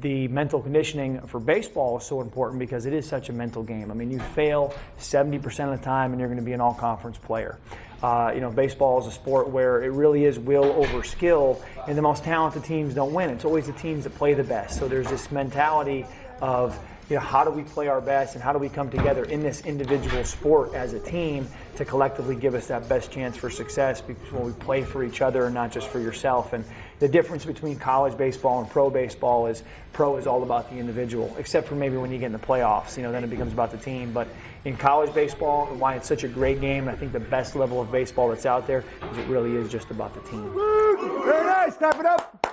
the mental conditioning for baseball is so important because it is such a mental game. I mean, you fail 70% of the time and you're going to be an all conference player. Uh, you know, baseball is a sport where it really is will over skill, and the most talented teams don't win. It's always the teams that play the best. So there's this mentality of you know, how do we play our best and how do we come together in this individual sport as a team to collectively give us that best chance for success because when we play for each other and not just for yourself. And the difference between college baseball and pro baseball is pro is all about the individual, except for maybe when you get in the playoffs, you know, then it becomes about the team. But in college baseball, why it's such a great game, I think the best level of baseball that's out there is it really is just about the team. Very nice. Step it up.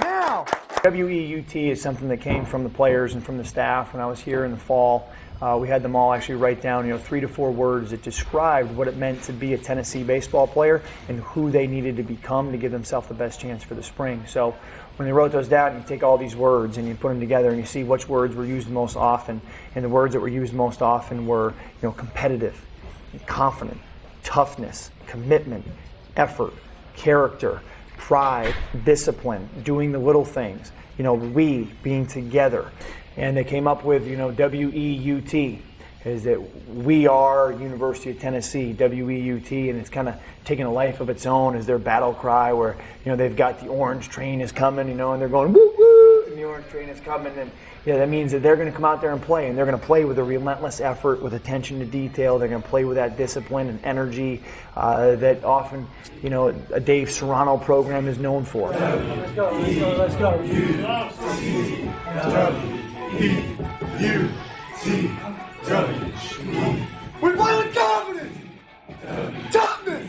Now. WEUT is something that came from the players and from the staff when I was here in the fall. Uh, we had them all actually write down, you know, three to four words that described what it meant to be a Tennessee baseball player and who they needed to become to give themselves the best chance for the spring. So when they wrote those down, you take all these words and you put them together and you see which words were used most often. And the words that were used most often were, you know, competitive, confident, toughness, commitment, effort, character, pride, discipline, doing the little things, you know, we being together. And they came up with, you know, W E U T is that we are University of Tennessee, WEUT, and it's kind of taking a life of its own as their battle cry where, you know, they've got the orange train is coming, you know, and they're going woo woo, and the orange train is coming, and yeah, that means that they're going to come out there and play, and they're going to play with a relentless effort, with attention to detail. They're going to play with that discipline and energy uh, that often, you know, a Dave Serrano program is known for. Let's go. Let's go. Let's go. We play with confidence, toughness,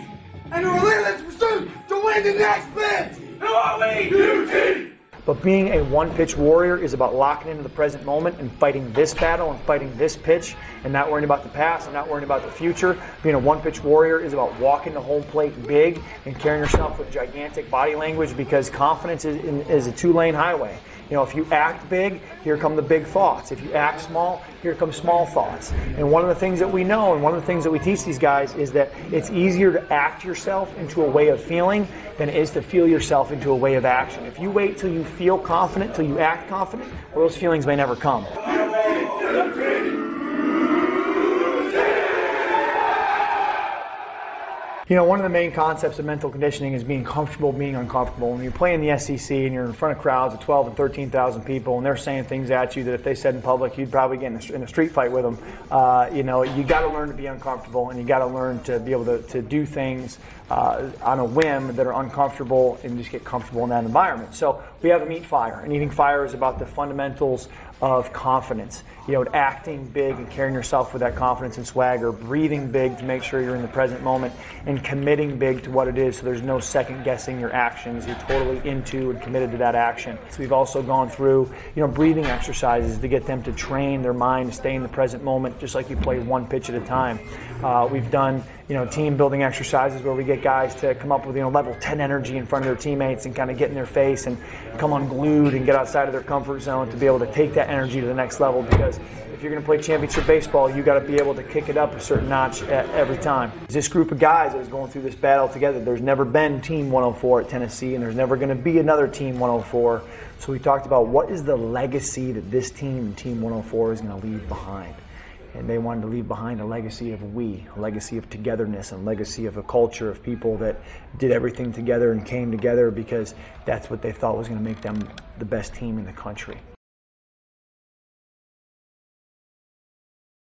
and a relentless pursuit to win the next pitch. Who are we? UT. But being a one pitch warrior is about locking into the present moment and fighting this battle and fighting this pitch and not worrying about the past and not worrying about the future. Being a one pitch warrior is about walking the home plate big and carrying yourself with gigantic body language because confidence is, is a two lane highway. You know, if you act big, here come the big thoughts. If you act small, here come small thoughts. And one of the things that we know and one of the things that we teach these guys is that it's easier to act yourself into a way of feeling than it is to feel yourself into a way of action. If you wait till you feel confident, till you act confident, well, those feelings may never come. You know, one of the main concepts of mental conditioning is being comfortable being uncomfortable. When you play in the SEC and you're in front of crowds of 12 and 13,000 people and they're saying things at you that if they said in public, you'd probably get in a, a street fight with them, uh, you know, you got to learn to be uncomfortable and you got to learn to be able to, to do things uh, on a whim that are uncomfortable and just get comfortable in that environment. So we have them eat fire, and eating fire is about the fundamentals of confidence. You know, acting big and carrying yourself with that confidence and swagger, breathing big to make sure you're in the present moment, and committing big to what it is so there's no second guessing your actions. You're totally into and committed to that action. So we've also gone through, you know, breathing exercises to get them to train their mind to stay in the present moment, just like you play one pitch at a time. Uh, we've done, you know, team building exercises where we get guys to come up with, you know, level 10 energy in front of their teammates and kind of get in their face and come unglued and get outside of their comfort zone to be able to take that energy to the next level because if you're going to play championship baseball, you got to be able to kick it up a certain notch every time. This group of guys that is going through this battle together, there's never been Team 104 at Tennessee, and there's never going to be another Team 104. So we talked about what is the legacy that this team, Team 104, is going to leave behind and they wanted to leave behind a legacy of we, a legacy of togetherness, and legacy of a culture of people that did everything together and came together because that's what they thought was going to make them the best team in the country.